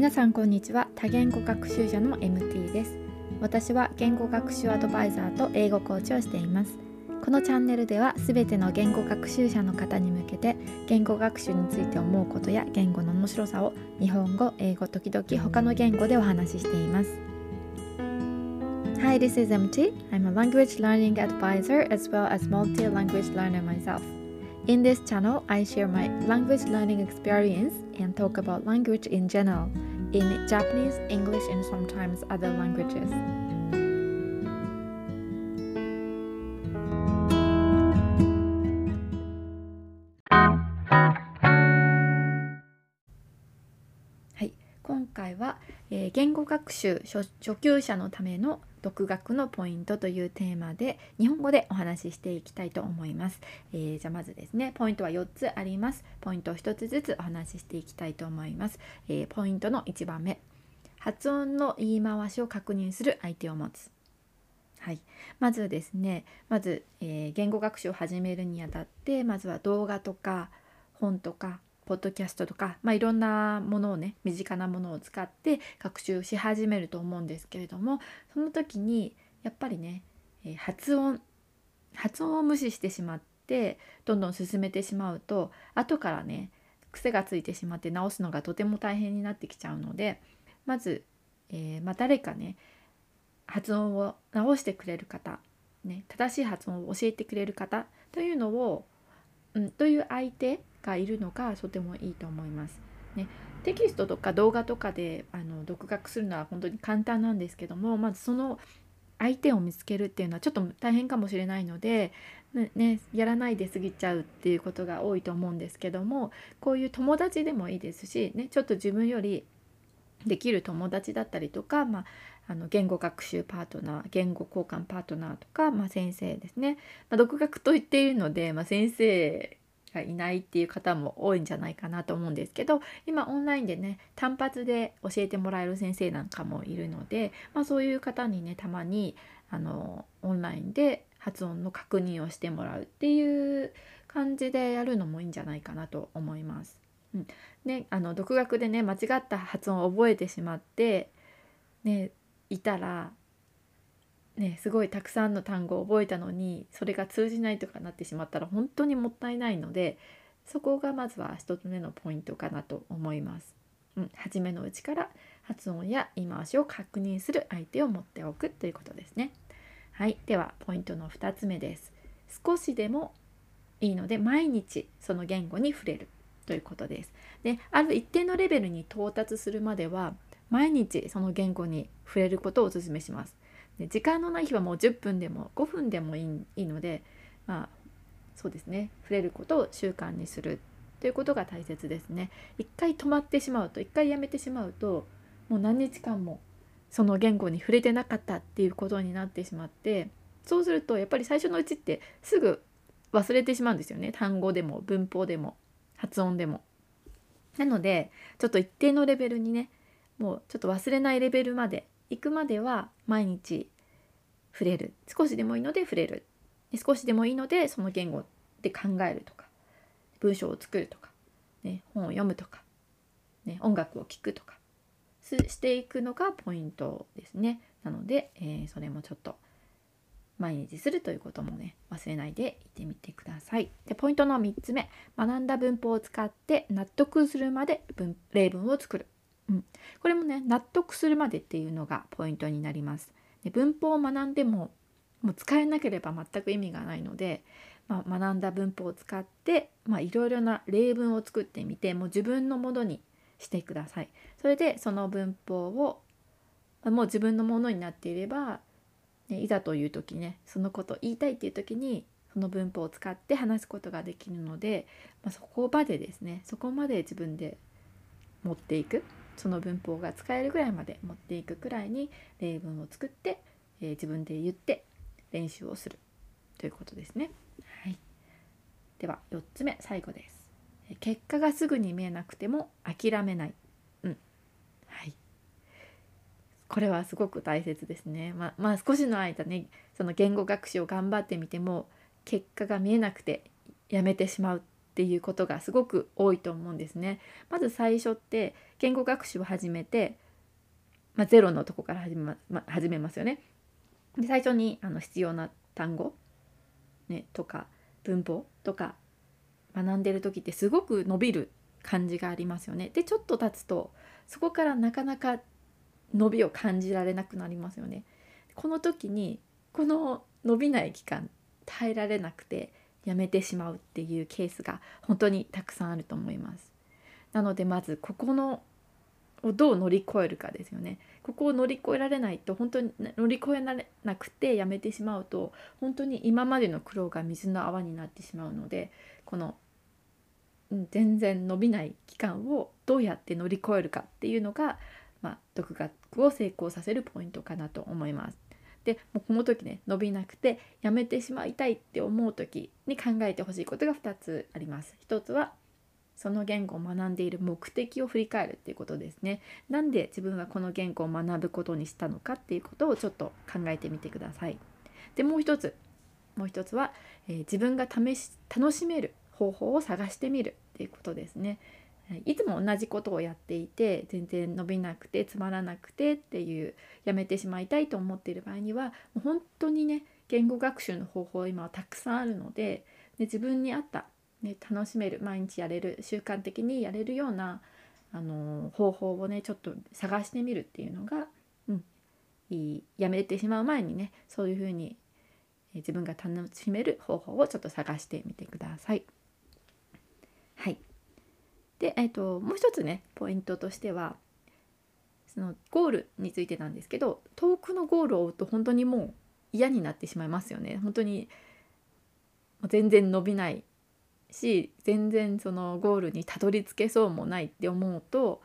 皆さんこんにちは多言語学習者の MT です私は言語学習アドバイザーと英語コーチをしていますこのチャンネルではすべての言語学習者の方に向けて言語学習について思うことや言語の面白さを日本語、英語、時々他の言語でお話ししています Hi, this is MT. I'm a language learning advisor as well as multi-language learner myself. In this channel, I share my language learning experience and talk about language in general in Japanese, English, and sometimes other languages. はい、今回は、えー言語学習初初級者のための独学のポイントというテーマで日本語でお話ししていきたいと思います。えーじゃあまずですねポイントは4つあります。ポイントを1つずつお話ししていきたいと思います。えーポイントの1番目発音の言い回しを確認する相手を持つ。はい、まずですねまず、えー言語学習を始めるにあたってまずは動画とか本とかポッドキャストとか、まあ、いろんなものをね身近なものを使って学習し始めると思うんですけれどもその時にやっぱりね、え発音発音を無視してしまってどんどん進めてしまうと後からね癖がついてしまって直すのがとても大変になってきちゃうのでまず、えーまあ、誰かね発音を直してくれる方、ね、正しい発音を教えてくれる方というのを、うん、という相手がいるのがとてもいいと思います。ね、テキストとか動画とかであの独学するのは本当に簡単なんですけどもまずその相手を見つけるっていうのはちょっと大変かもしれないので、ね、やらないで過ぎちゃうっていうことが多いと思うんですけどもこういう友達でもいいですし、ね、ちょっと自分よりできる友達だったりとか、まあ、あの言語学習パートナー言語交換パートナーとか、まあ、先生ですね、まあ、独学と言っているので、まあ、先生がいないっていう方も多いんじゃないかなと思うんですけど今オンラインでね単発で教えてもらえる先生なんかもいるので、まあ、そういう方にねたまにあのオンラインで発音の確認をしてもらうっていう感じでやるのもいいんじゃないかなと思います。うん、ねあの独学でね間違った発音を覚えてしまってねいたらねすごいたくさんの単語を覚えたのにそれが通じないとかなってしまったら本当にもったいないのでそこがまずは一つ目のポイントかなと思います。うん、初めのうちから発音や言い回しを確認する相手を持っておくということですね。はい、ではポイントの2つ目です。少しでもいいので毎日その言語に触れるということです。である一定のレベルに到達するまでは毎日その言語に触れることをお勧めします。で時間のない日はもう10分でも5分でもいいいいのでまあそうですね触れることを習慣にするということが大切ですね。一回止まってしまうと一回やめてしまうともう何日間もその言語に触れてなかったっていうことになってしまってそうするとやっぱり最初のうちってすぐ忘れてしまうんですよね単語でも文法でも発音でも。なのでちょっと一定のレベルにねもうちょっと忘れないレベルまで行くまでは毎日触れる。少しでもいいので触れる。少しでもいいのでその言語で考えるとか。文章を作るとか、ね、本を読むとか、ね、音楽を聴くとか。していくのがポイントですね。なので、えーそれもちょっと毎日するということもね忘れないでいってみてください。でポイントの3つ目。学んだ文法を使って納得するまで文例文を作る、うん、これもね納得するまでっていうのがポイントになります。で文法を学んでももう使えなければ全く意味がないので、まあ、学んだ文法を使っていろいろな例文を作ってみてもう自分のものにしてください。それでその文法をもう自分のものになっていれば、ね、いざという時ねそのことを言いたいっていう時にその文法を使って話すことができるので、まあ、そこまでですねそこまで自分で持っていくその文法が使えるぐらいまで持っていくくらいに例文を作って、えー自分で言って練習をするということですね。はい、では4つ目最後です。え結果がすぐに見えなくても諦めない。うんはい、これはすごく大切ですね。まあ、まあ少しの間ねその言語学習を頑張ってみても結果が見えなくてやめてしまうっていうことがすごく多いと思うんですね。まず最初って言語学習を始めて、まあ、ゼロのとこから始め,、まま始めますよね。で最初にあの必要な単語、ね、とか文法とか学んでる時ってすごく伸びる感じがありますよね。でちょっと経つとそこからなかなか伸びを感じられなくなりますよね。この時にこの伸びない期間耐えられなくてやめてしまうっていうケースが本当にたくさんあると思います。なのでまずここのをどう乗り越えるかですよね。ここを乗り越えられないと本当に乗り越えられなくてやめてしまうと本当に今までの苦労が水の泡になってしまうのでこの全然伸びない期間をどうやって乗り越えるかっていうのが、まあ、独学を成功させるポイントかなと思います。でもうこの時ね伸びなくてやめてしまいたいって思う時に考えてほしいことが2つあります。1つはその言語を学んでいる目的を振り返るっていうことですね。なんで自分はこの言語を学ぶことにしたのかっていうことをちょっと考えてみてください。でもう一つもう一つは、えー、自分が試し楽しめる方法を探してみるっていうことですね。いつも同じことをやっていて全然伸びなくてつまらなくてっていうやめてしまいたいと思っている場合にはもう本当にね言語学習の方法今はたくさんあるのでで自分に合ったね、楽しめる毎日やれる習慣的にやれるようなあの方法をねちょっと探してみるっていうのが、うん、いいやめてしまう前にねそういうふうに自分が楽しめる方法をちょっと探してみてください。はい、で、えーと、もう一つねポイントとしてはそのゴールについてなんですけど遠くのゴールを追うと本当にもう嫌になってしまいますよね。本当に全然伸びないし全然そのゴールにたどり着けそうもないって思うと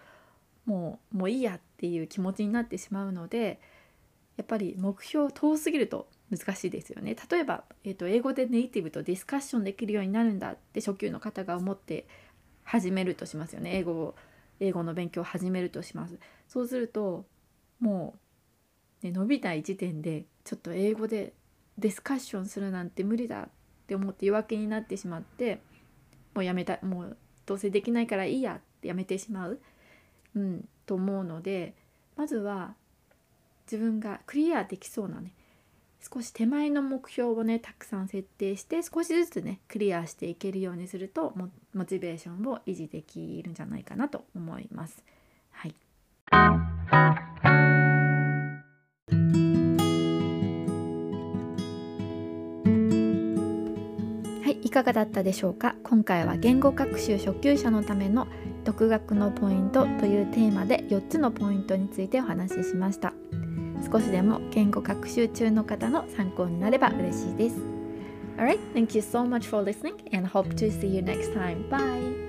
もうもういいやっていう気持ちになってしまうのでやっぱり目標遠すぎると難しいですよね。例えば、えーと、英語でネイティブとディスカッションできるようになるんだって初級の方が思って始めるとしますよね英語を英語の勉強を始めるとします。そうするともう、ね、伸びない時点でちょっと英語でディスカッションするなんて無理だって思って弱気になってしまってもうやめたもうどうせできないからいいやってやめてしまう、うん、と思うのでまずは自分がクリアできそうなね少し手前の目標をねたくさん設定して少しずつねクリアしていけるようにするとモチベーションを維持できるんじゃないかなと思います。はいかがだったでしょうか？今回は言語学習初級者のための独学のポイントというテーマで4つのポイントについてお話ししました少しでも言語学習中の方の参考になれば嬉しいです Alright, thank you so much for listening and hope to see you next time. Bye!